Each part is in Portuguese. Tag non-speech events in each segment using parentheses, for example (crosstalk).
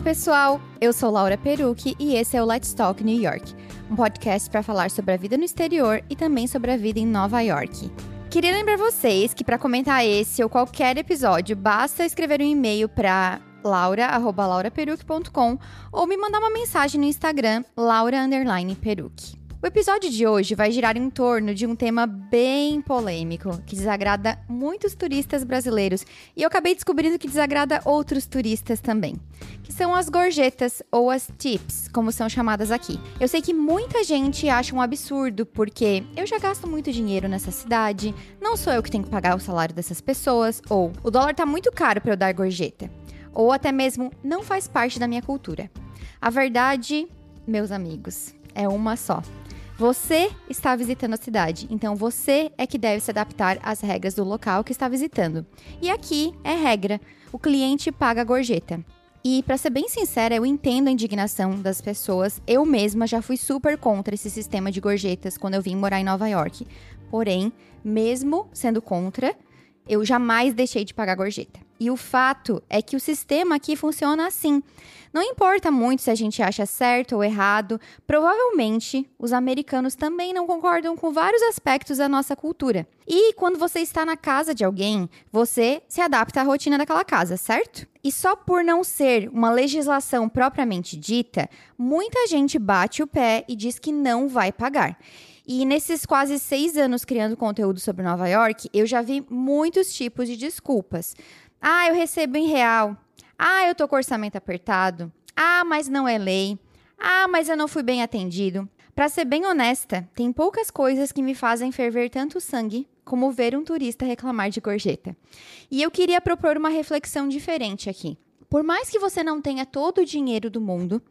Olá, pessoal! Eu sou Laura Perucci e esse é o Let's Talk New York, um podcast para falar sobre a vida no exterior e também sobre a vida em Nova York. Queria lembrar vocês que para comentar esse ou qualquer episódio, basta escrever um e-mail para laura@lauraperuc.com ou me mandar uma mensagem no Instagram laura_peruc. O episódio de hoje vai girar em torno de um tema bem polêmico, que desagrada muitos turistas brasileiros e eu acabei descobrindo que desagrada outros turistas também, que são as gorjetas ou as tips, como são chamadas aqui. Eu sei que muita gente acha um absurdo porque eu já gasto muito dinheiro nessa cidade, não sou eu que tenho que pagar o salário dessas pessoas, ou o dólar tá muito caro para eu dar gorjeta, ou até mesmo não faz parte da minha cultura. A verdade, meus amigos, é uma só. Você está visitando a cidade, então você é que deve se adaptar às regras do local que está visitando. E aqui é regra: o cliente paga a gorjeta. E para ser bem sincera, eu entendo a indignação das pessoas. Eu mesma já fui super contra esse sistema de gorjetas quando eu vim morar em Nova York. Porém, mesmo sendo contra, eu jamais deixei de pagar gorjeta. E o fato é que o sistema aqui funciona assim. Não importa muito se a gente acha certo ou errado, provavelmente os americanos também não concordam com vários aspectos da nossa cultura. E quando você está na casa de alguém, você se adapta à rotina daquela casa, certo? E só por não ser uma legislação propriamente dita, muita gente bate o pé e diz que não vai pagar. E nesses quase seis anos criando conteúdo sobre Nova York, eu já vi muitos tipos de desculpas. Ah, eu recebo em real. Ah, eu tô com orçamento apertado. Ah, mas não é lei. Ah, mas eu não fui bem atendido. Para ser bem honesta, tem poucas coisas que me fazem ferver tanto sangue como ver um turista reclamar de gorjeta. E eu queria propor uma reflexão diferente aqui. Por mais que você não tenha todo o dinheiro do mundo,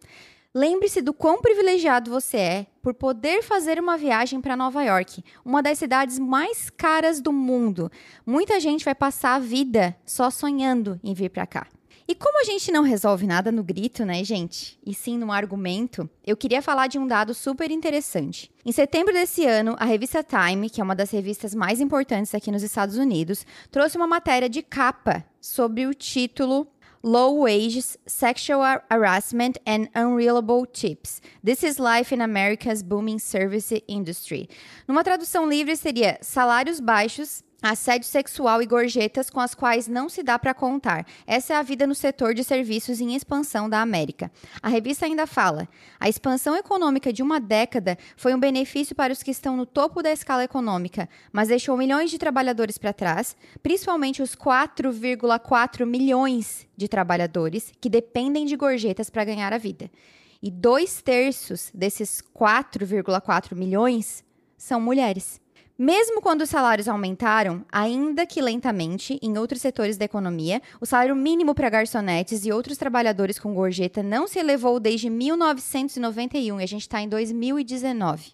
lembre-se do quão privilegiado você é por poder fazer uma viagem para Nova York, uma das cidades mais caras do mundo. Muita gente vai passar a vida só sonhando em vir para cá. E como a gente não resolve nada no grito, né, gente? E sim no argumento, eu queria falar de um dado super interessante. Em setembro desse ano, a revista Time, que é uma das revistas mais importantes aqui nos Estados Unidos, trouxe uma matéria de capa sobre o título Low Wages, Sexual Harassment and Unreliable Tips. This is Life in America's Booming Service Industry. Numa tradução livre seria salários baixos, Assédio sexual e gorjetas com as quais não se dá para contar. Essa é a vida no setor de serviços em expansão da América. A revista ainda fala: a expansão econômica de uma década foi um benefício para os que estão no topo da escala econômica, mas deixou milhões de trabalhadores para trás, principalmente os 4,4 milhões de trabalhadores que dependem de gorjetas para ganhar a vida. E dois terços desses 4,4 milhões são mulheres. Mesmo quando os salários aumentaram, ainda que lentamente, em outros setores da economia, o salário mínimo para garçonetes e outros trabalhadores com gorjeta não se elevou desde 1991 e a gente está em 2019.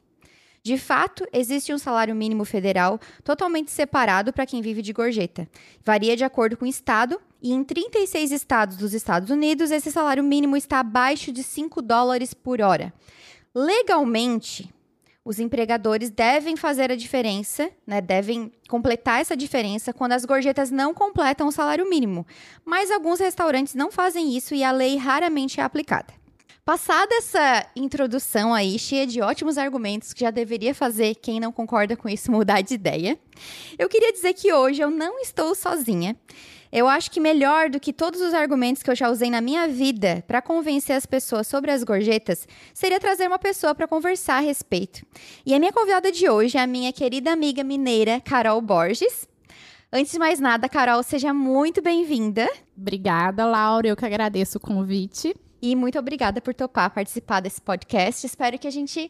De fato, existe um salário mínimo federal totalmente separado para quem vive de gorjeta. Varia de acordo com o estado, e em 36 estados dos Estados Unidos, esse salário mínimo está abaixo de 5 dólares por hora. Legalmente, os empregadores devem fazer a diferença, né, devem completar essa diferença quando as gorjetas não completam o salário mínimo. Mas alguns restaurantes não fazem isso e a lei raramente é aplicada. Passada essa introdução aí, cheia de ótimos argumentos que já deveria fazer quem não concorda com isso mudar de ideia, eu queria dizer que hoje eu não estou sozinha. Eu acho que melhor do que todos os argumentos que eu já usei na minha vida para convencer as pessoas sobre as gorjetas seria trazer uma pessoa para conversar a respeito. E a minha convidada de hoje é a minha querida amiga mineira Carol Borges. Antes de mais nada, Carol, seja muito bem-vinda. Obrigada, Laura. Eu que agradeço o convite. E muito obrigada por topar participar desse podcast. Espero que a gente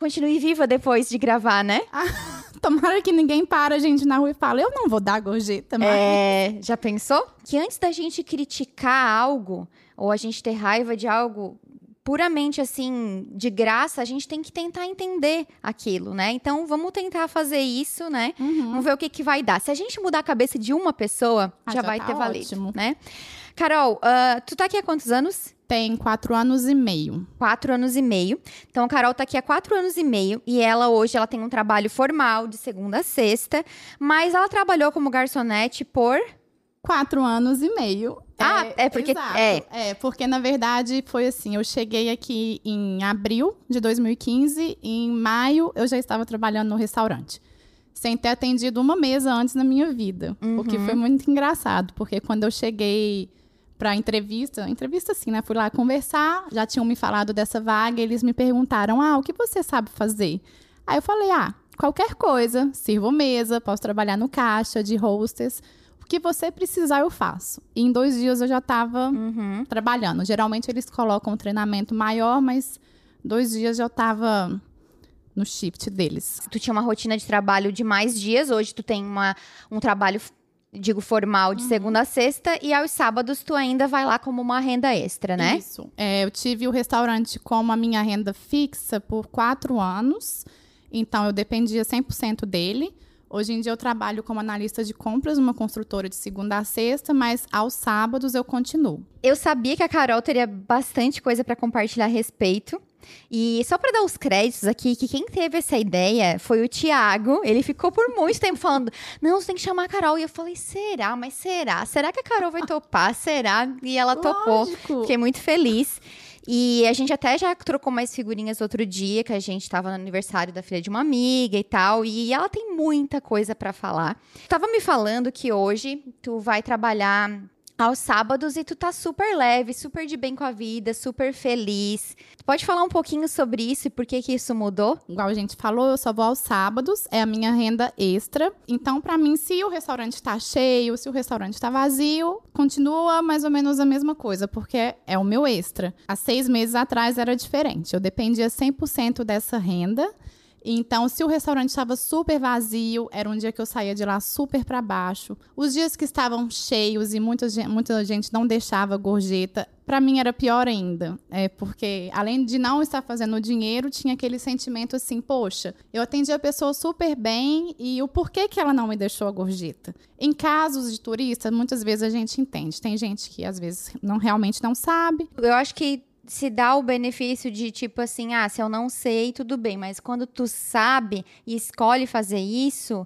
continue viva depois de gravar, né? Ah, (laughs) tomara que ninguém para a gente na rua e fala, eu não vou dar gorjeta, mas... É, já pensou? Que antes da gente criticar algo, ou a gente ter raiva de algo puramente assim, de graça, a gente tem que tentar entender aquilo, né? Então, vamos tentar fazer isso, né? Uhum. Vamos ver o que, que vai dar. Se a gente mudar a cabeça de uma pessoa, ah, já, já, vai tá ter valido, né? Carol, uh, tu tá aqui há quantos anos? Tem quatro anos e meio. Quatro anos e meio. Então, a Carol tá aqui há quatro anos e meio e ela hoje ela tem um trabalho formal de segunda a sexta, mas ela trabalhou como garçonete por quatro anos e meio. Ah, é porque- exato. é. É, porque na verdade foi assim, eu cheguei aqui em abril de 2015 e em maio eu já estava trabalhando no restaurante. Sem ter atendido uma mesa antes na minha vida. O que foi muito engraçado, porque quando eu cheguei pra entrevista, entrevista assim, né? Fui lá conversar, já tinham me falado dessa vaga, e eles me perguntaram: "Ah, o que você sabe fazer?" Aí eu falei: "Ah, qualquer coisa, sirvo mesa, posso trabalhar no caixa, de hostess, o que você precisar eu faço". E em dois dias eu já estava Uhum. trabalhando. Geralmente eles colocam um treinamento maior, mas dois dias já estava no shift deles. Tu tinha uma rotina de trabalho de mais dias, hoje tu tem uma, um trabalho, digo, formal Uhum. de segunda a sexta, e aos sábados tu ainda vai lá como uma renda extra, né? Isso. É, eu tive o restaurante como a minha renda fixa por quatro anos, então eu dependia 100% dele. Hoje em dia eu trabalho como analista de compras numa construtora de segunda a sexta, mas aos sábados eu continuo. Eu sabia que a Carol teria bastante coisa pra compartilhar a respeito. E só pra dar os créditos aqui, que quem teve essa ideia foi o Tiago. Ele ficou por muito tempo falando: não, você tem que chamar a Carol. E eu falei: será? Mas será? Será que a Carol vai topar? será? E ela topou. Lógico. Fiquei muito feliz. E a gente até já trocou mais figurinhas outro dia, que a gente tava no aniversário da filha de uma amiga e tal. E ela tem muita coisa pra falar. Tava me falando que hoje tu vai trabalhar aos sábados e tu tá super leve, super de bem com a vida, super feliz. Tu pode falar um pouquinho sobre isso e por que que isso mudou? Igual a gente falou, eu só vou aos sábados, é a minha renda extra. Então, pra mim, se o restaurante está cheio, se o restaurante está vazio, continua mais ou menos a mesma coisa, porque é o meu extra. Há seis meses atrás era diferente. Eu dependia 100% dessa renda. Então, se o restaurante estava super vazio, era um dia que eu saía de lá super para baixo. Os dias que estavam cheios e muita gente, muita gente não deixava gorjeta, para mim era pior ainda. É porque, além de não estar fazendo dinheiro, tinha aquele sentimento assim: poxa, eu atendi a pessoa super bem e o porquê que ela não me deixou a gorjeta? Em casos de turista, muitas vezes a gente entende. Tem gente que às vezes não realmente não sabe. Eu acho que se dá o benefício de tipo assim, ah, se eu não sei, tudo bem, mas quando tu sabe e escolhe fazer isso,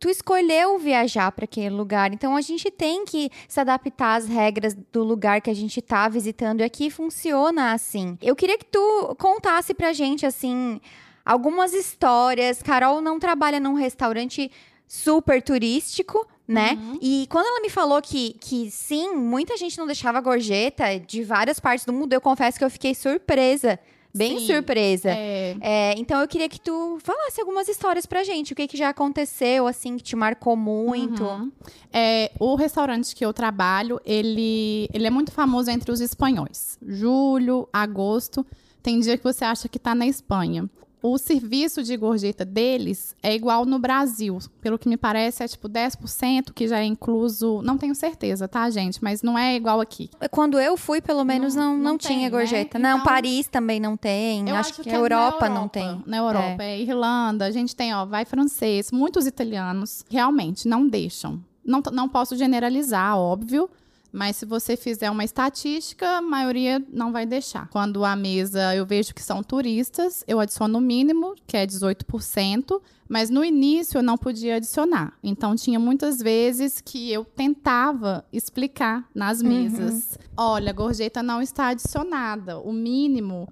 tu escolheu viajar para aquele lugar. Então a gente tem que se adaptar às regras do lugar que a gente tá visitando e aqui funciona assim. Eu queria que tu contasse pra gente assim algumas histórias. Carol não trabalha num restaurante super turístico, né? E quando ela me falou que, que sim, muita gente não deixava gorjeta de várias partes do mundo, eu confesso que eu fiquei surpresa. Bem Sim, surpresa. É, É, então eu queria que tu falasse algumas histórias pra gente. O que, que já aconteceu, assim, que te marcou muito. Uhum. É, o restaurante que eu trabalho, ele, ele é muito famoso entre os espanhóis. Julho, agosto, tem dia que você acha que está na Espanha. O serviço de gorjeta deles é igual no Brasil. Pelo que me parece, é tipo 10%, que já é incluso. Não tenho certeza, tá, gente? Mas não é igual aqui. Quando eu fui, pelo menos, não, Não- não, não tinha tem, né? não, Então- Paris também não tem. Eu acho, que, é a na Europa, não tem. Na Europa, é. Irlanda, a gente tem, ó, vai francês, muitos italianos realmente não deixam. Não, não posso generalizar, óbvio, mas se você fizer uma estatística, a maioria não vai deixar. Quando a mesa eu vejo que são turistas, eu adiciono o mínimo, que é 18%, mas no início eu não podia adicionar. Então tinha muitas vezes que eu tentava explicar nas mesas. Olha, a gorjeta não está adicionada. O mínimo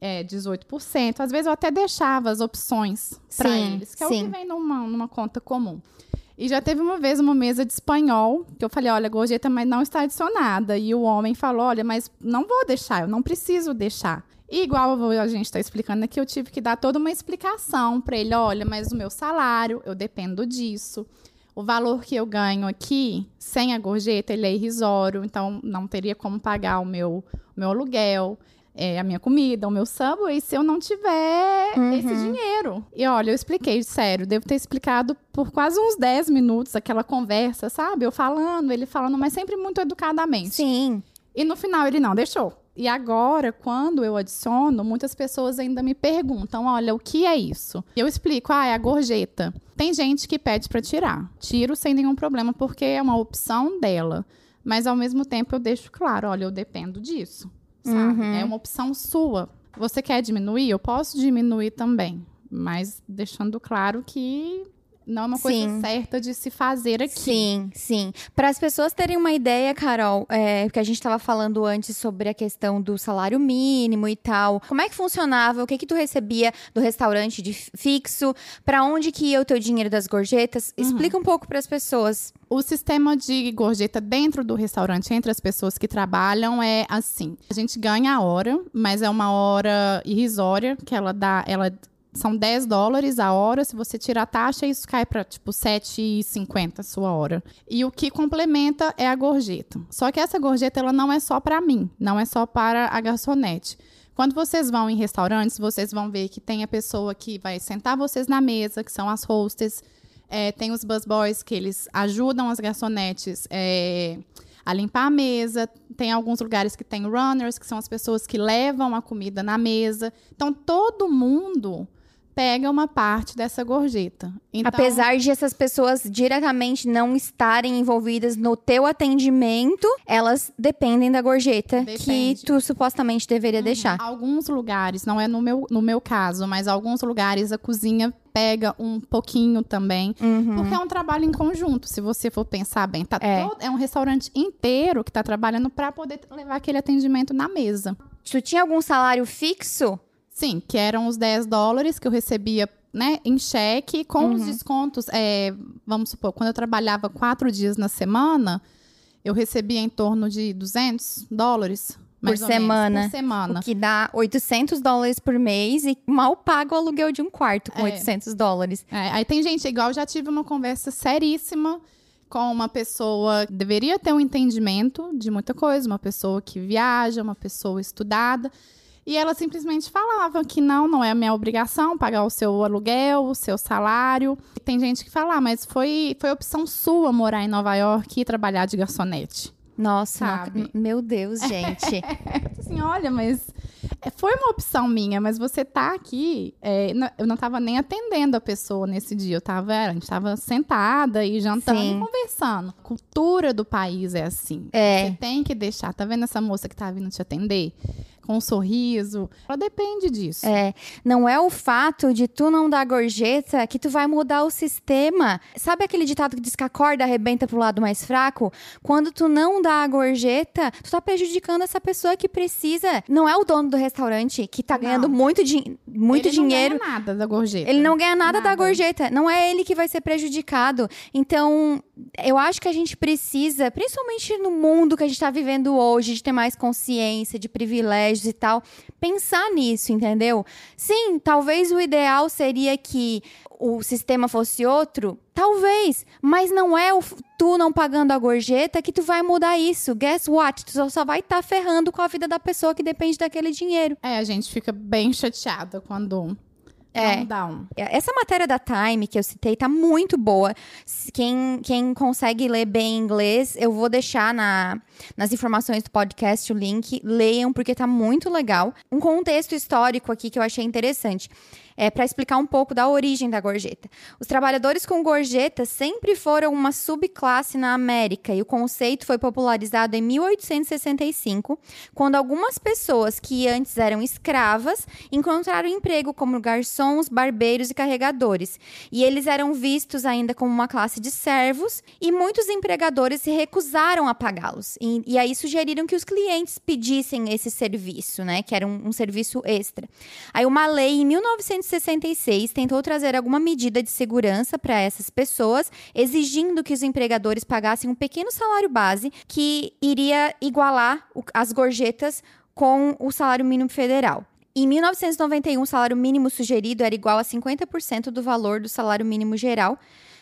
é 18%. Às vezes eu até deixava as opções para eles, que é o sim. que vem numa, numa conta comum. E já teve uma vez uma mesa de espanhol, que eu falei, olha, gorjeta, mas não está adicionada. E o homem falou, olha, mas não vou deixar, eu não preciso deixar. E igual a gente está explicando aqui, eu tive que dar toda uma explicação para ele, olha, mas o meu salário, eu dependo disso. O valor que eu ganho aqui, sem a gorjeta, ele é irrisório, então não teria como pagar o meu, o meu aluguel, é, a minha comida, o meu subway, se eu não tiver esse dinheiro. E olha, eu expliquei, sério, devo ter explicado por quase uns 10 minutos aquela conversa, sabe? Eu falando, ele falando, mas sempre muito educadamente. Sim. E no final ele não deixou. E agora, quando eu adiciono, muitas pessoas ainda me perguntam: olha, o que é isso? E eu explico: ah, é a gorjeta. Tem gente que pede para tirar. Tiro sem nenhum problema, porque é uma opção dela. Mas ao mesmo tempo eu deixo claro: olha, eu dependo disso. Sabe? É uma opção sua. Você quer diminuir? Eu posso diminuir também. Mas deixando claro que não é uma coisa Sim. certa de se fazer aqui. Sim, sim. Para as pessoas terem uma ideia, Carol, é, que a gente estava falando antes sobre a questão do salário mínimo e tal. Como é que funcionava? O que que tu recebia do restaurante de fi- fixo? Para onde que ia o teu dinheiro das gorjetas? Explica um pouco para as pessoas. O sistema de gorjeta dentro do restaurante, entre as pessoas que trabalham, é assim. A gente ganha a hora, mas é uma hora irrisória, que ela dá. Ela, são 10 dólares a hora. Se você tirar a taxa, isso cai para tipo 7,50 a sua hora. E o que complementa é a gorjeta. Só que essa gorjeta ela não é só para mim, não é só para a garçonete. Quando vocês vão em restaurantes, vocês vão ver que tem a pessoa que vai sentar vocês na mesa, que são as hostess. É, tem os busboys que eles ajudam as garçonetes é, a limpar a mesa. Tem alguns lugares que tem runners, que são as pessoas que levam a comida na mesa. Então, todo mundo pega uma parte dessa gorjeta. Então, Apesar de essas pessoas diretamente não estarem envolvidas no teu atendimento, elas dependem da gorjeta Depende. que tu supostamente deveria deixar. Alguns lugares, não é no meu, no meu caso, mas alguns lugares a cozinha pega um pouquinho também. Uhum. Porque é um trabalho em conjunto, se você for pensar bem. Tá É. todo- é um restaurante inteiro que está trabalhando para poder levar aquele atendimento na mesa. Tu tinha algum salário fixo? Sim, que eram os 10 dólares que eu recebia né, em cheque, com Uhum. os descontos. é, vamos supor, quando eu trabalhava quatro dias na semana, eu recebia em torno de 200 dólares. Menos, semana. por semana. O que dá 800 dólares por mês e mal paga o aluguel de um quarto com É. 800 dólares. É, aí tem gente, igual já tive uma conversa seríssima com uma pessoa que deveria ter um entendimento de muita coisa, uma pessoa que viaja, uma pessoa estudada. E ela simplesmente falava que não, não é a minha obrigação pagar o seu aluguel, o seu salário. E tem gente que fala, ah, mas foi, foi opção sua morar em Nova York e trabalhar de garçonete. Nossa, não- meu Deus, gente. (laughs) assim, olha, mas é, foi uma opção minha, mas você tá aqui. é, eu não tava nem atendendo a pessoa nesse dia. Eu tava, a gente tava sentada e jantando Sim. e conversando. A cultura do país é assim. É. Você tem que deixar. Tá vendo essa moça que tá vindo te atender? Com um sorriso. Ela depende disso. É, não é o fato de tu não dar gorjeta que tu vai mudar o sistema. Sabe aquele ditado que diz que a corda arrebenta pro lado mais fraco? Quando tu não dá a gorjeta, tu tá prejudicando essa pessoa que precisa. Não é o dono do restaurante que tá ganhando Não. muito, din- muito Ele dinheiro. Não ganha nada da gorjeta. Ele não ganha nada, da Nada. gorjeta. Não é ele que vai ser prejudicado. Então, eu acho que a gente precisa, principalmente no mundo que a gente está vivendo hoje, de ter mais consciência, de privilégios e tal, pensar nisso, entendeu? Sim, talvez o ideal seria que o sistema fosse outro. Talvez, mas não é o tu não pagando a gorjeta que tu vai mudar isso. Guess what? Tu só- só vai estar ferrando com a vida da pessoa que depende daquele dinheiro. É, a gente fica bem chateada quando É. não dá um. Essa matéria da Time que eu citei tá muito boa. Quem, quem consegue ler bem inglês, eu vou deixar na, nas informações do podcast o link. Leiam, porque tá muito legal. Um contexto histórico aqui que eu achei interessante. É para explicar um pouco da origem da gorjeta. Os trabalhadores com gorjeta sempre foram uma subclasse na América e o conceito foi popularizado em 1865, quando algumas pessoas que antes eram escravas encontraram emprego como garçons, barbeiros e carregadores. E eles eram vistos ainda como uma classe de servos e muitos empregadores se recusaram a pagá-los. E, e aí sugeriram que os clientes pedissem esse serviço, né? Que era um, um serviço extra. Aí uma lei em 1966 tentou trazer alguma medida de segurança para essas pessoas, exigindo que os empregadores pagassem um pequeno salário base que iria igualar as gorjetas com o salário mínimo federal. Em 1991, o salário mínimo sugerido era igual a 50% do valor do salário mínimo geral,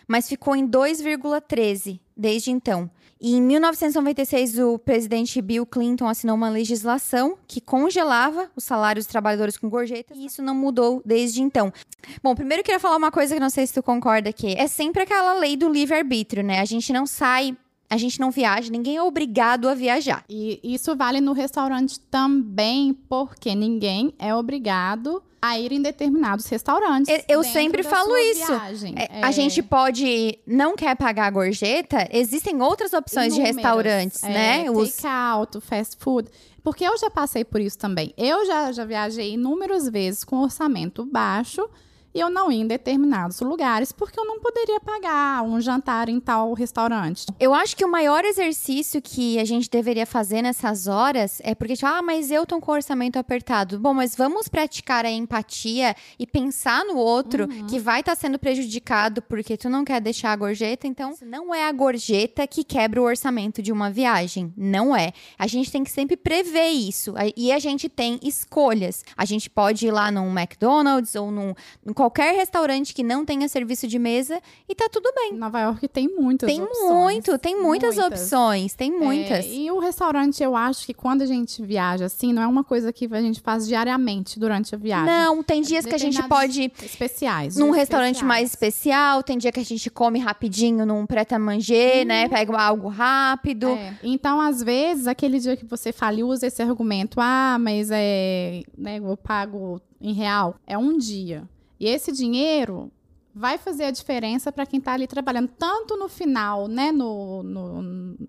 mas ficou em 2,13 desde então. E em 1996, o presidente Bill Clinton assinou uma legislação que congelava os salários dos trabalhadores com gorjetas, e isso não mudou desde então. Bom, primeiro eu queria falar uma coisa que não sei se tu concorda aqui. É sempre aquela lei do livre-arbítrio, né? A gente não sai, a gente não viaja, ninguém é obrigado a viajar. E isso vale no restaurante também, porque ninguém é obrigado a ir em determinados restaurantes. Eu- sempre falo isso. viagem. É, A gente pode não quer pagar a gorjeta, existem outras opções de restaurantes, É, né? Os Take out, fast food. Porque eu já passei por isso também. Eu já, já viajei inúmeras vezes com orçamento baixo e eu não ia em determinados lugares porque eu não poderia pagar um jantar em tal restaurante. Eu acho que o maior exercício que a gente deveria fazer nessas horas é porque, tipo, ah, mas eu tô com orçamento apertado. Bom, mas vamos praticar a empatia e pensar no outro uhum. que vai estar tá sendo prejudicado porque tu não quer deixar a gorjeta. Então, não é a gorjeta que quebra o orçamento de uma viagem. Não é. A gente tem que sempre prever isso. E a gente tem escolhas. A gente pode ir lá num McDonald's ou num, num qualquer restaurante que não tenha serviço de mesa e tá tudo bem. Nova York tem muitas tem opções. muito, tem muitas, muitas. opções, tem muitas. É, e o restaurante, eu acho que quando a gente viaja assim, não é uma coisa que a gente faz diariamente durante a viagem. Não, tem dias que a gente pode especiais, num restaurante especiais. mais especial, tem dia que a gente come rapidinho num preta-manger, né? Pega algo rápido. É. Então, às vezes, aquele dia que você fala e usa esse argumento, ah, mas é, né, eu pago em real, é um dia. E esse dinheiro vai fazer a diferença para quem está ali trabalhando, tanto no final, né, no, no,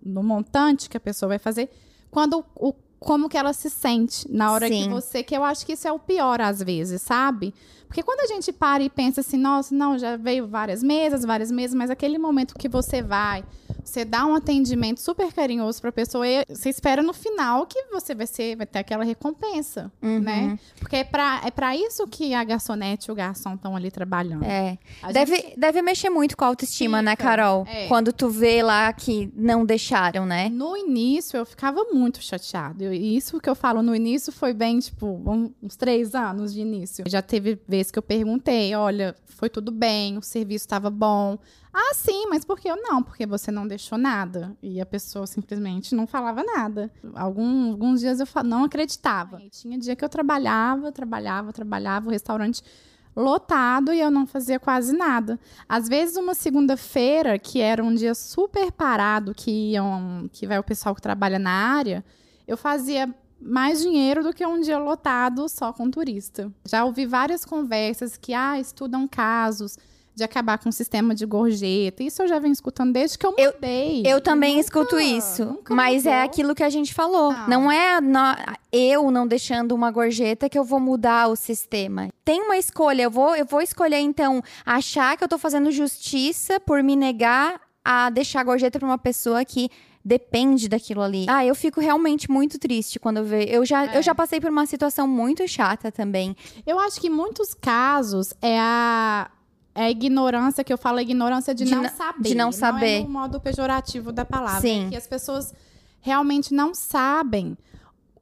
no, montante que a pessoa vai fazer, quando o, como que ela se sente na hora Sim. que você, que eu acho que isso é o pior às vezes, sabe? Porque quando a gente para e pensa assim, nossa, não, já veio várias mesas, várias mesas, mas aquele momento que você vai, você dá um atendimento super carinhoso para a pessoa e você espera no final que você vai, ser, vai ter aquela recompensa, uhum. né? Porque é para é pra isso que a garçonete e o garçom estão ali trabalhando. É. Deve, gente... deve mexer muito com a autoestima, né, Fica, né, Carol? É. Quando tu vê lá que não deixaram, né? No início, eu ficava muito chateada. E isso que eu falo no início foi bem, tipo, uns três anos de início. Já teve vezes que eu perguntei, olha, foi tudo bem, o serviço estava bom. Ah, sim, mas por que eu não? Porque você não deixou nada. E a pessoa simplesmente não falava nada. Algum, alguns dias eu não acreditava. E tinha dia que eu trabalhava, trabalhava, trabalhava, o restaurante lotado e eu não fazia quase nada. Às vezes uma segunda-feira, que era um dia super parado, que iam, que vai o pessoal que trabalha na área, eu fazia mais dinheiro do que um dia lotado só com turista. Já ouvi várias conversas que ah, estudam casos de acabar com o sistema de gorjeta. Isso eu já venho escutando desde que eu mudei. Eu, eu também nunca, escuto isso. Mas é mudou. é aquilo que a gente falou. Ah. Não é eu não deixando uma gorjeta que eu vou mudar o sistema. Tem uma escolha. Eu vou, eu vou escolher, então, achar que eu tô fazendo justiça por me negar a deixar a gorjeta para uma pessoa que depende daquilo ali. Ah, eu fico realmente muito triste quando eu vejo. Eu já, é. eu já passei por uma situação muito chata também. Eu acho que em muitos casos é a é ignorância que eu falo, ignorância de, de não saber. De não saber. Não é no modo pejorativo da palavra. Sim. É que as pessoas realmente não sabem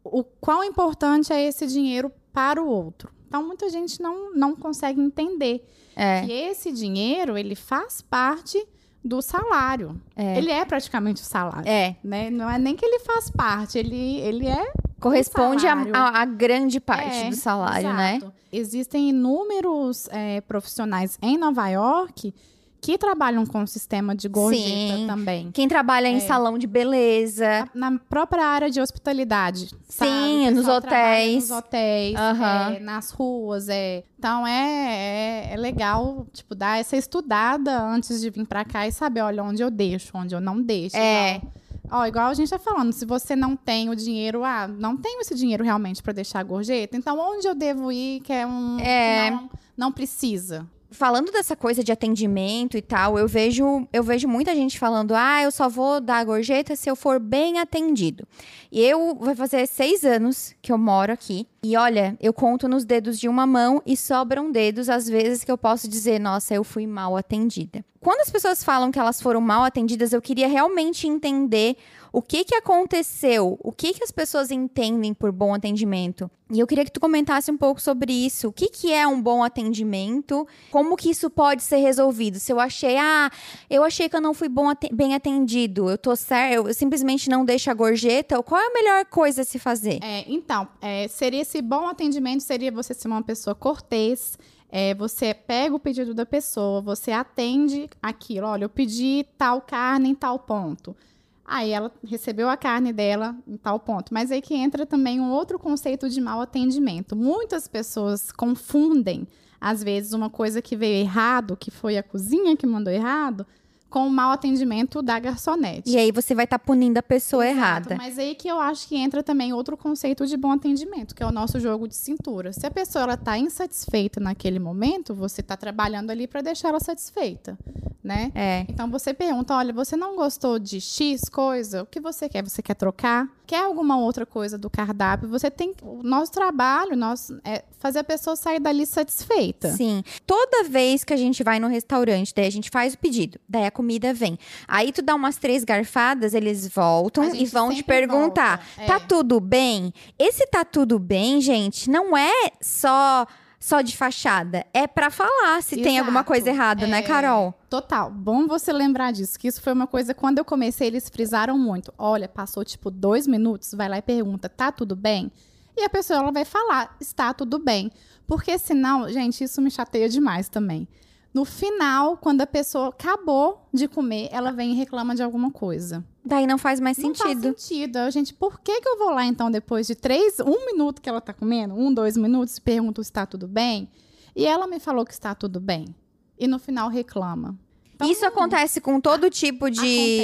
o quão importante é esse dinheiro para o outro. Então, muita gente não, não consegue entender é. que esse dinheiro, ele faz parte do salário. É. Ele é praticamente o salário. É. Né? Não é nem que ele faz parte, ele, ele é corresponde a, grande parte é, do salário, né? exato. né? Existem inúmeros é, profissionais em Nova York que trabalham com o sistema de gorjeta Sim. também. Quem trabalha em é. salão de beleza. Na própria área de hospitalidade. Sim, nos hotéis. Nos hotéis, uhum. é, nas ruas. É. Então é, é, é, legal, tipo, dar essa estudada antes de vir para cá e saber, olha, onde eu deixo, onde eu não deixo. É. Não. Ó, igual a gente tá falando, se você não tem o dinheiro, ah, não tenho esse dinheiro realmente para deixar a gorjeta, então onde eu devo ir que é um é... Que não, não precisa? falando dessa coisa de atendimento e tal, eu vejo, eu vejo muita gente falando: ah, eu só vou dar a gorjeta se eu for bem atendido. E eu vai fazer seis anos que eu moro aqui. E olha, eu conto nos dedos de uma mão e sobram dedos às vezes que eu posso dizer, nossa, eu fui mal atendida. Quando as pessoas falam que elas foram mal atendidas, eu queria realmente entender o que, que aconteceu? O que, que as pessoas entendem por bom atendimento? E eu queria que tu comentasse um pouco sobre isso. O que, que é um bom atendimento? Como que isso pode ser resolvido? Se eu achei, ah, eu achei que eu não fui bom, bem atendido, eu tô certo, eu simplesmente não deixo a gorjeta, qual é a melhor coisa a se fazer? É, então, é, seria esse bom atendimento, seria você ser uma pessoa cortês, é, você pega o pedido da pessoa, você atende aquilo. Olha, eu pedi tal carne em tal ponto. Aí ela recebeu a carne dela em tal ponto. Mas aí que entra também um outro conceito de mau atendimento. Muitas pessoas confundem, às vezes, uma coisa que veio errado, que foi a cozinha que mandou errado, com o mau atendimento da garçonete. E aí você vai estar tá punindo a pessoa Exato, errada. Mas aí que eu acho que entra também outro conceito de bom atendimento, que é o nosso jogo de cintura. Se a pessoa ela tá insatisfeita naquele momento, você está trabalhando ali para deixar ela satisfeita, né? É. Então você pergunta, olha, você não gostou de X coisa? O que você quer? Você quer trocar? Quer alguma outra coisa do cardápio? Você tem o nosso trabalho, nosso é fazer a pessoa sair dali satisfeita. Sim. Toda vez que a gente vai no restaurante, daí a gente faz o pedido, daí a comida vem. Aí tu dá umas três garfadas, eles voltam e vão te perguntar: volta, tá é. tudo bem? Esse tá tudo bem, gente, não é só só de fachada, é pra falar se tem alguma Exato. coisa errada, né, É, Carol? Total. Bom você lembrar disso, que isso foi uma coisa, quando eu comecei, eles frisaram muito. Olha, passou tipo dois minutos, vai lá e pergunta, tá tudo bem? E a pessoa ela vai falar, está tudo bem. Porque senão, gente, isso me chateia demais também. No final, quando a pessoa acabou de comer, ela vem e reclama de alguma coisa. Daí não faz mais Não faz sentido. sentido. Eu, gente, por que, que eu vou lá, então, depois de três, um minuto que ela tá comendo, um, dois minutos, e pergunto se está tudo bem? E ela me falou que está tudo bem. E no final reclama. Então, Isso acontece com todo tipo de,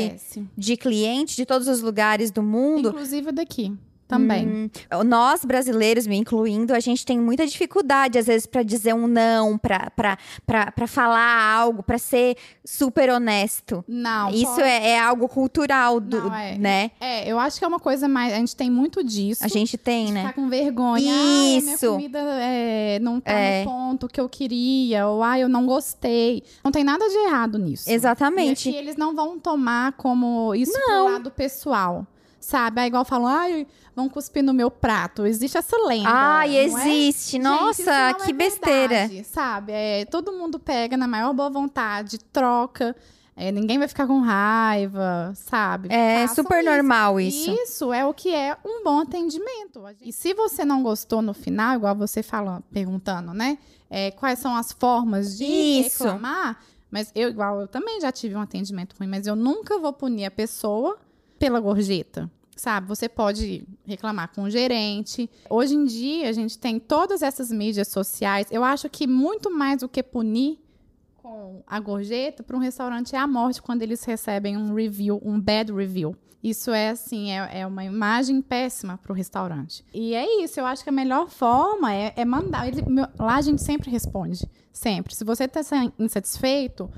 Acontece. de cliente de todos os lugares do mundo. Inclusive daqui também. Hum, nós brasileiros, me incluindo, a gente tem muita dificuldade às vezes pra dizer um não, pra falar algo, pra ser super honesto. Não. Isso pode- é, é algo cultural do, Não, é. né? É, eu acho que é uma coisa mais. A gente tem muito disso. A gente tem, de né? Ficar com vergonha. Ai, a minha Isso. comida é, não tá É. no ponto que eu queria. Ou ai, eu não gostei. Não tem nada de errado nisso. Exatamente. E eles não vão tomar como isso Não. pro lado pessoal. Sabe? É igual falam, ai, vão cuspir no meu prato. Existe essa lenda. Ai, é? existe. Gente, Nossa, não que é besteira. verdade, sabe? É, todo mundo pega na maior boa vontade, troca. é, ninguém vai ficar com raiva, sabe? É Façam super isso. normal isso. Isso é o que é um bom atendimento. E se você não gostou no final, igual você falando, perguntando, né? é, quais são as formas de Isso. reclamar? Mas eu, igual, eu também já tive um atendimento ruim, mas eu nunca vou punir a pessoa pela gorjeta. Sabe, você pode reclamar com o gerente. Hoje em dia, a gente tem todas essas mídias sociais. Eu acho que muito mais do que punir com a gorjeta, para um restaurante é a morte quando eles recebem um review, um bad review. Isso é assim, é, é uma imagem péssima para o restaurante. E é isso, eu acho que a melhor forma é, é mandar. ele- meu- lá a gente sempre responde. Sempre. Se você está insatisfeito,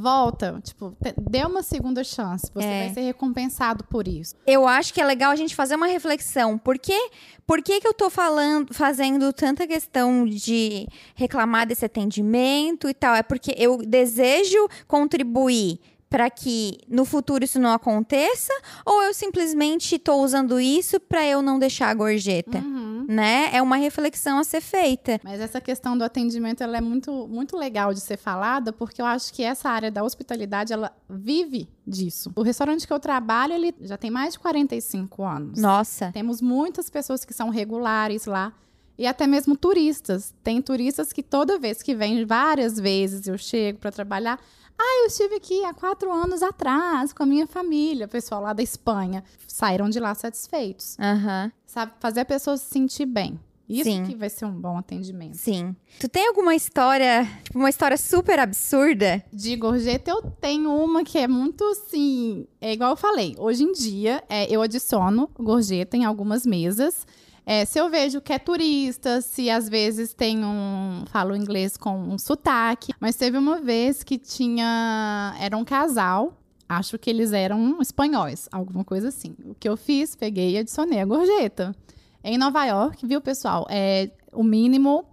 volta. Tipo, dê uma segunda chance. Você É. vai ser recompensado por isso. Eu acho que é legal a gente fazer uma reflexão. Por que, por que, que eu tô falando, fazendo tanta questão de reclamar desse atendimento e tal? É porque eu desejo contribuir para que no futuro isso não aconteça? Ou eu simplesmente tô usando isso para eu não deixar a gorjeta? Né? É uma reflexão a ser feita. Mas essa questão do atendimento ela é muito, muito legal de ser falada, porque eu acho que essa área da hospitalidade ela vive disso. O restaurante que eu trabalho, ele já tem mais de 45 anos. Nossa. Temos muitas pessoas que são regulares lá. E até mesmo turistas. Tem turistas que toda vez que vêm, várias vezes eu chego para trabalhar. Ah, eu estive aqui há quatro anos atrás com a minha família, o pessoal lá da Espanha. Saíram de lá satisfeitos. Aham. Sabe? Fazer a pessoa se sentir bem. Isso Sim. que vai ser um bom atendimento. Sim. Tu tem alguma história, tipo, uma história super absurda? De gorjeta, eu tenho uma que é muito assim. É igual eu falei. Hoje em dia, é, eu adiciono gorjeta em algumas mesas. É, se eu vejo que é turista, se às vezes tem um. falo inglês com um sotaque. Mas teve uma vez que tinha. Era um casal. Acho que eles eram espanhóis, alguma coisa assim. O que eu fiz? Peguei e adicionei a gorjeta. Em Nova York, viu, pessoal? É, o mínimo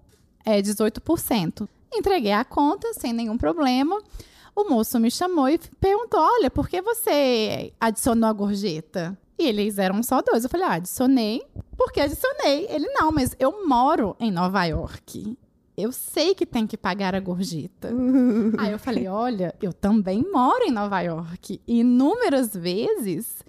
é 18%. Entreguei a conta sem nenhum problema. O moço me chamou e perguntou: Olha, por que você adicionou a gorjeta? E eles eram só dois. Eu falei: Ah, adicionei. Porque adicionei. Ele: Não, mas eu moro em Nova York. Eu sei que tem que pagar a gorjeta. (laughs) Aí eu falei: Olha, eu também moro em Nova York. E inúmeras vezes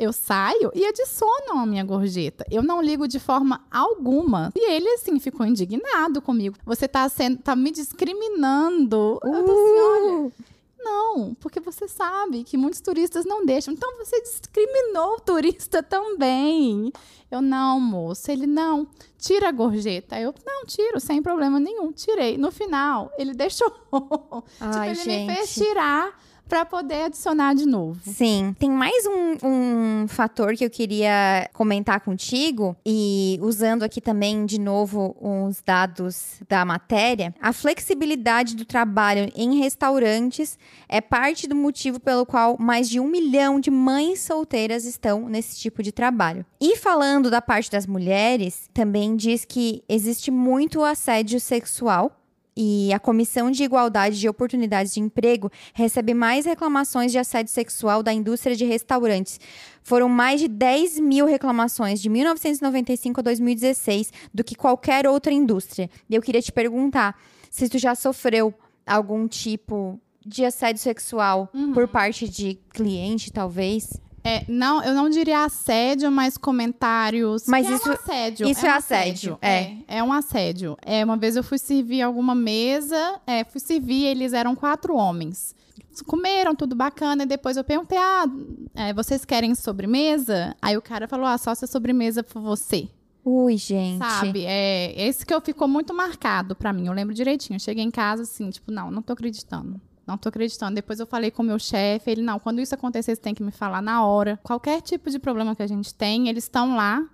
eu saio e adiciono a minha gorjeta. Eu não ligo de forma alguma. E ele, assim, ficou indignado comigo. Você tá, sendo, tá me discriminando. Eu tô assim, olha. Não, porque você sabe que muitos turistas não deixam. Então você discriminou o turista também. Eu, não, moço. Ele, não, tira a gorjeta. Eu, não, tiro, sem problema nenhum. Tirei. No final, ele (laughs) deixou. Ai, tipo, ele me fez gente. tirar para poder adicionar de novo. Sim. Tem mais um, um fator que eu queria comentar contigo, e usando aqui também, de novo, os dados da matéria. A flexibilidade do trabalho em restaurantes é parte do motivo pelo qual mais de um milhão de mães solteiras estão nesse tipo de trabalho. E falando da parte das mulheres, também diz que existe muito assédio sexual e a Comissão de Igualdade de Oportunidades de Emprego recebe mais reclamações de assédio sexual da indústria de restaurantes. Foram mais de 10 mil reclamações de 1995 a 2016 do que qualquer outra indústria. E eu queria te perguntar se tu já sofreu algum tipo de assédio sexual Uhum. por parte de cliente, talvez. É, não, eu não diria assédio, mas comentários. Mas que isso- é um assédio. isso um é assédio, é. É, é um assédio. É, uma vez eu fui servir alguma mesa, é, fui servir, eles eram quatro homens. Comeram, tudo bacana, e depois eu perguntei: ah, é, vocês querem sobremesa? Aí o cara falou: ah, só se a sobremesa for você. Ui, gente. Sabe? É, esse que eu ficou muito marcado pra mim. Eu lembro direitinho. Eu cheguei em casa assim, tipo, não, não tô acreditando. Não tô acreditando. Depois eu falei com o meu chefe, ele, não, quando isso acontecer, você tem que me falar na hora. Qualquer tipo de problema que a gente tem, eles estão lá.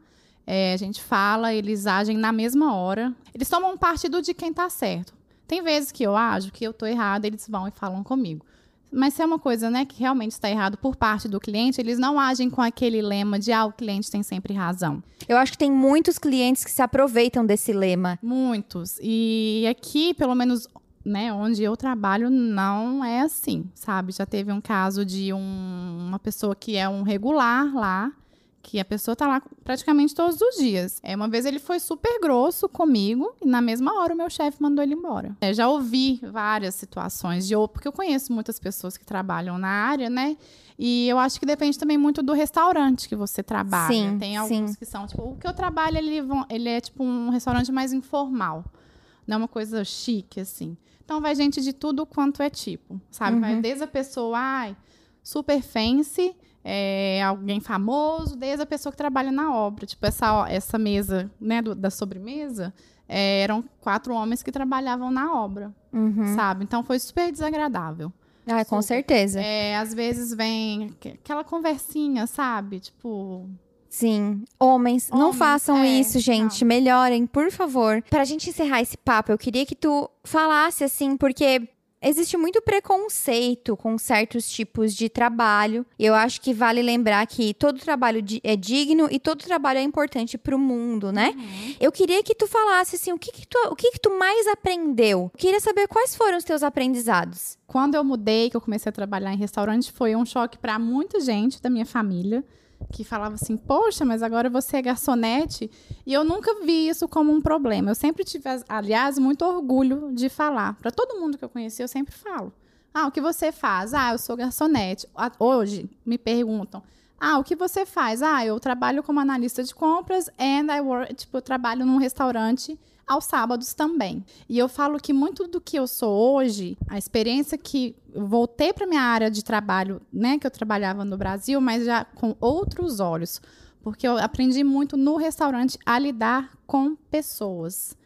é, a gente fala, eles agem na mesma hora. Eles tomam partido de quem tá certo. Tem vezes que eu ajo que eu tô errada, eles vão e falam comigo. Mas se é uma coisa, né, que realmente está errado por parte do cliente, eles não agem com aquele lema de ah, o cliente tem sempre razão. Eu acho que tem muitos clientes que se aproveitam desse lema. Muitos. E aqui, pelo menos, né, onde eu trabalho, não é assim, sabe? Já teve um caso de um- uma pessoa que é um regular lá, que a pessoa tá lá praticamente todos os dias. É, uma vez ele foi super grosso comigo e na mesma hora o meu chefe mandou ele embora. É, já ouvi várias situações de porque eu conheço muitas pessoas que trabalham na área, né? E eu acho que depende também muito do restaurante que você trabalha. Sim, Tem alguns sim. que são, tipo, o que eu trabalho, ele, ele é tipo um restaurante mais informal. Não é uma coisa chique, assim. Então vai gente de tudo quanto é tipo, sabe? Vai desde a pessoa, ai, super fancy, é, alguém famoso, desde a pessoa que trabalha na obra. Tipo, essa, essa mesa, né, do- da sobremesa, é, eram quatro homens que trabalhavam na obra, Uhum. sabe? Então foi super desagradável. Ah, com Super. certeza. É, às vezes vem aqu- aquela conversinha, sabe? Tipo, Sim. Homens, não Homens, façam é, isso, gente. Melhorem, por favor. Pra gente encerrar esse papo, eu queria que tu falasse assim, porque existe muito preconceito com certos tipos de trabalho. E eu acho que vale lembrar que todo trabalho é digno e todo trabalho é importante pro mundo, né? Eu queria que tu falasse assim, o que que tu, o que que tu mais aprendeu? Eu queria saber quais foram os teus aprendizados. Quando eu mudei, que eu comecei a trabalhar em restaurante, foi um choque para muita gente da minha família que falava assim: "Poxa, mas agora você é garçonete". E eu nunca vi isso como um problema. Eu sempre tive, aliás, muito orgulho de falar. Para todo mundo que eu conheci, eu sempre falo: "Ah, o que você faz? Ah, eu sou garçonete". Hoje me perguntam: "Ah, o que você faz?" "Ah, eu trabalho como analista de compras and I work, tipo, eu trabalho num restaurante aos sábados também. E eu falo que muito do que eu sou hoje, a experiência que eu voltei para minha área de trabalho, né, que eu trabalhava no Brasil, mas já com outros olhos, porque eu aprendi muito no restaurante a lidar com pessoas.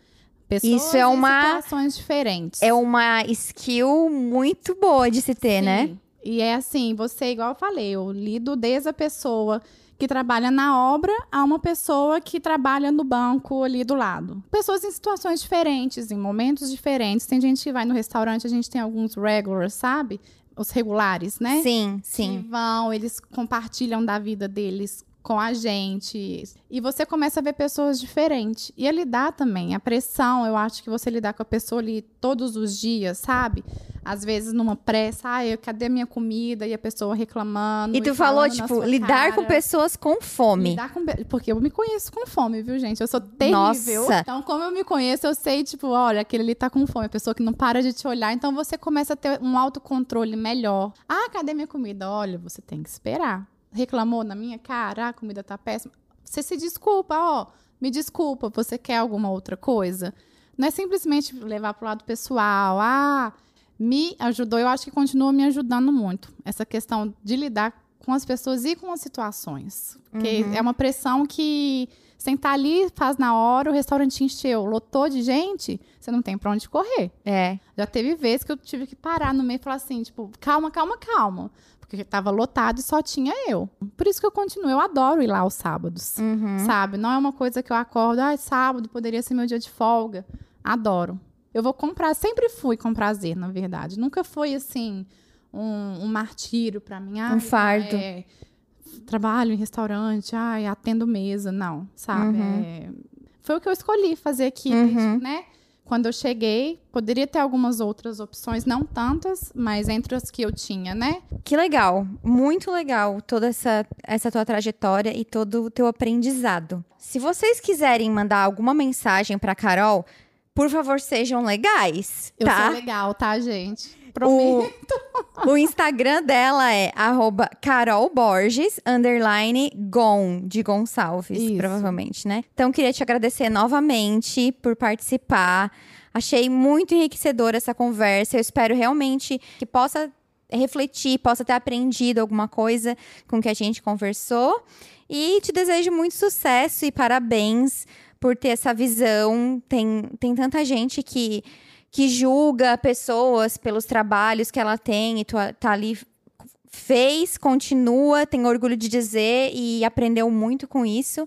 Pessoas Isso é uma- situações diferentes. É uma skill muito boa de se ter, né? Sim. E é assim, você, igual eu falei, eu lido desde a pessoa que trabalha na obra a uma pessoa que trabalha no banco ali do lado. Pessoas em situações diferentes, em momentos diferentes. Tem gente que vai no restaurante, a gente tem alguns regulars, sabe? Os regulares, né? Sim, que sim. vão, eles compartilham da vida deles com a gente. E você começa a ver pessoas diferentes. E a lidar também. A pressão, eu acho que você lidar com a pessoa ali todos os dias, sabe? Às vezes numa pressa, ai, cadê a minha comida? E a pessoa reclamando. E tu falou, falando na tipo, lidar com cara. pessoas com fome. Lidar com Porque eu me conheço com fome, viu, gente? Eu sou terrível. Nossa. Então, como eu me conheço, eu sei, tipo, olha, aquele ali tá com fome. A pessoa que não para de te olhar. Então, você começa a ter um autocontrole melhor. Ah, cadê minha comida? Olha, você tem que esperar. Reclamou na minha cara, ah, a comida tá péssima. Você se desculpa, ó. Me desculpa, você quer alguma outra coisa? Não é simplesmente levar pro lado pessoal. Ah, me ajudou. Eu acho que continua me ajudando muito. Essa questão de lidar com as pessoas e com as situações. Porque Uhum. é uma pressão que sentar ali, faz na hora, o restaurante encheu, lotou de gente, você não tem pra onde correr. É. Já teve vezes que eu tive que parar no meio e falar assim, tipo, calma, calma, calma. Porque tava lotado e só tinha eu. Por isso que eu continuo, eu adoro ir lá aos sábados. Uhum. Sabe? Não é uma coisa que eu acordo, ah, sábado poderia ser meu dia de folga. Adoro. Eu vou comprar, sempre fui com prazer, na verdade. Nunca foi assim um, um martírio pra mim. Um ai, fardo. é, trabalho em restaurante, ai, atendo mesa. Não, sabe? Uhum. É, foi o que eu escolhi fazer aqui, Uhum. né? Quando eu cheguei, poderia ter algumas outras opções, não tantas, mas entre as que eu tinha, né? Que legal, muito legal toda essa, essa tua trajetória e todo o teu aprendizado. Se vocês quiserem mandar alguma mensagem pra Carol, por favor, sejam legais, Eu tá? sou legal, tá, gente? Prometo. (laughs) O Instagram dela é arroba Carol Borges, underline Gon, de Gonçalves, Isso. provavelmente, né? Então, queria te agradecer novamente por participar. Achei muito enriquecedora essa conversa. Eu espero realmente que possa refletir, possa ter aprendido alguma coisa com o que a gente conversou. E te desejo muito sucesso e parabéns por ter essa visão. Tem, tem tanta gente que que julga pessoas pelos trabalhos que ela tem e tu tá ali fez, continua, tem orgulho de dizer e aprendeu muito com isso.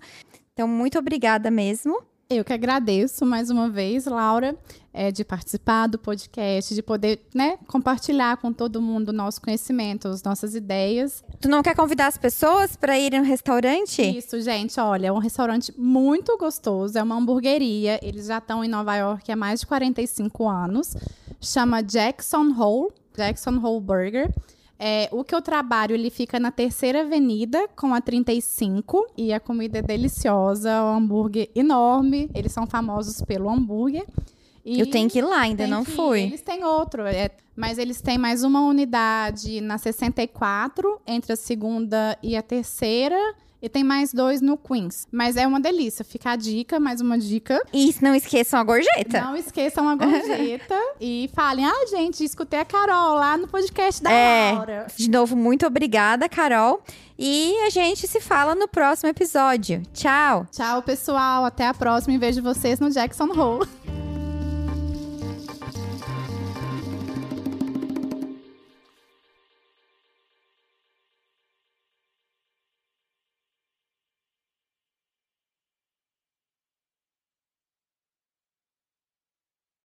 Então, muito obrigada mesmo. Eu que agradeço mais uma vez, Laura, é, de participar do podcast, de poder né, compartilhar com todo mundo o nosso conhecimento, as nossas ideias. Tu não quer convidar as pessoas para irem no restaurante? Isso, gente, olha, é um restaurante muito gostoso, é uma hamburgueria. Eles já estão em Nova York há mais de 45 anos. Chama Jackson Hole, Jackson Hole Burger. É, o que eu trabalho, ele fica na terceira avenida com a 35 e a comida é deliciosa, o hambúrguer enorme. Eles são famosos pelo hambúrguer. E Eu tenho que ir lá, ainda não que- fui. Eles têm outro, é, mas eles têm mais uma unidade na 64, entre a segunda e a terceira. E tem mais dois no Queens. Mas é uma delícia. Fica a dica, mais uma dica. E não esqueçam a gorjeta. Não esqueçam a gorjeta. (laughs) e falem, ah, gente, escutei a Carol lá no podcast da É. Laura. De novo, muito obrigada, Carol. E a gente se fala no próximo episódio. Tchau! Tchau, pessoal. Até a próxima e vejo vocês no Jackson Hole. (laughs)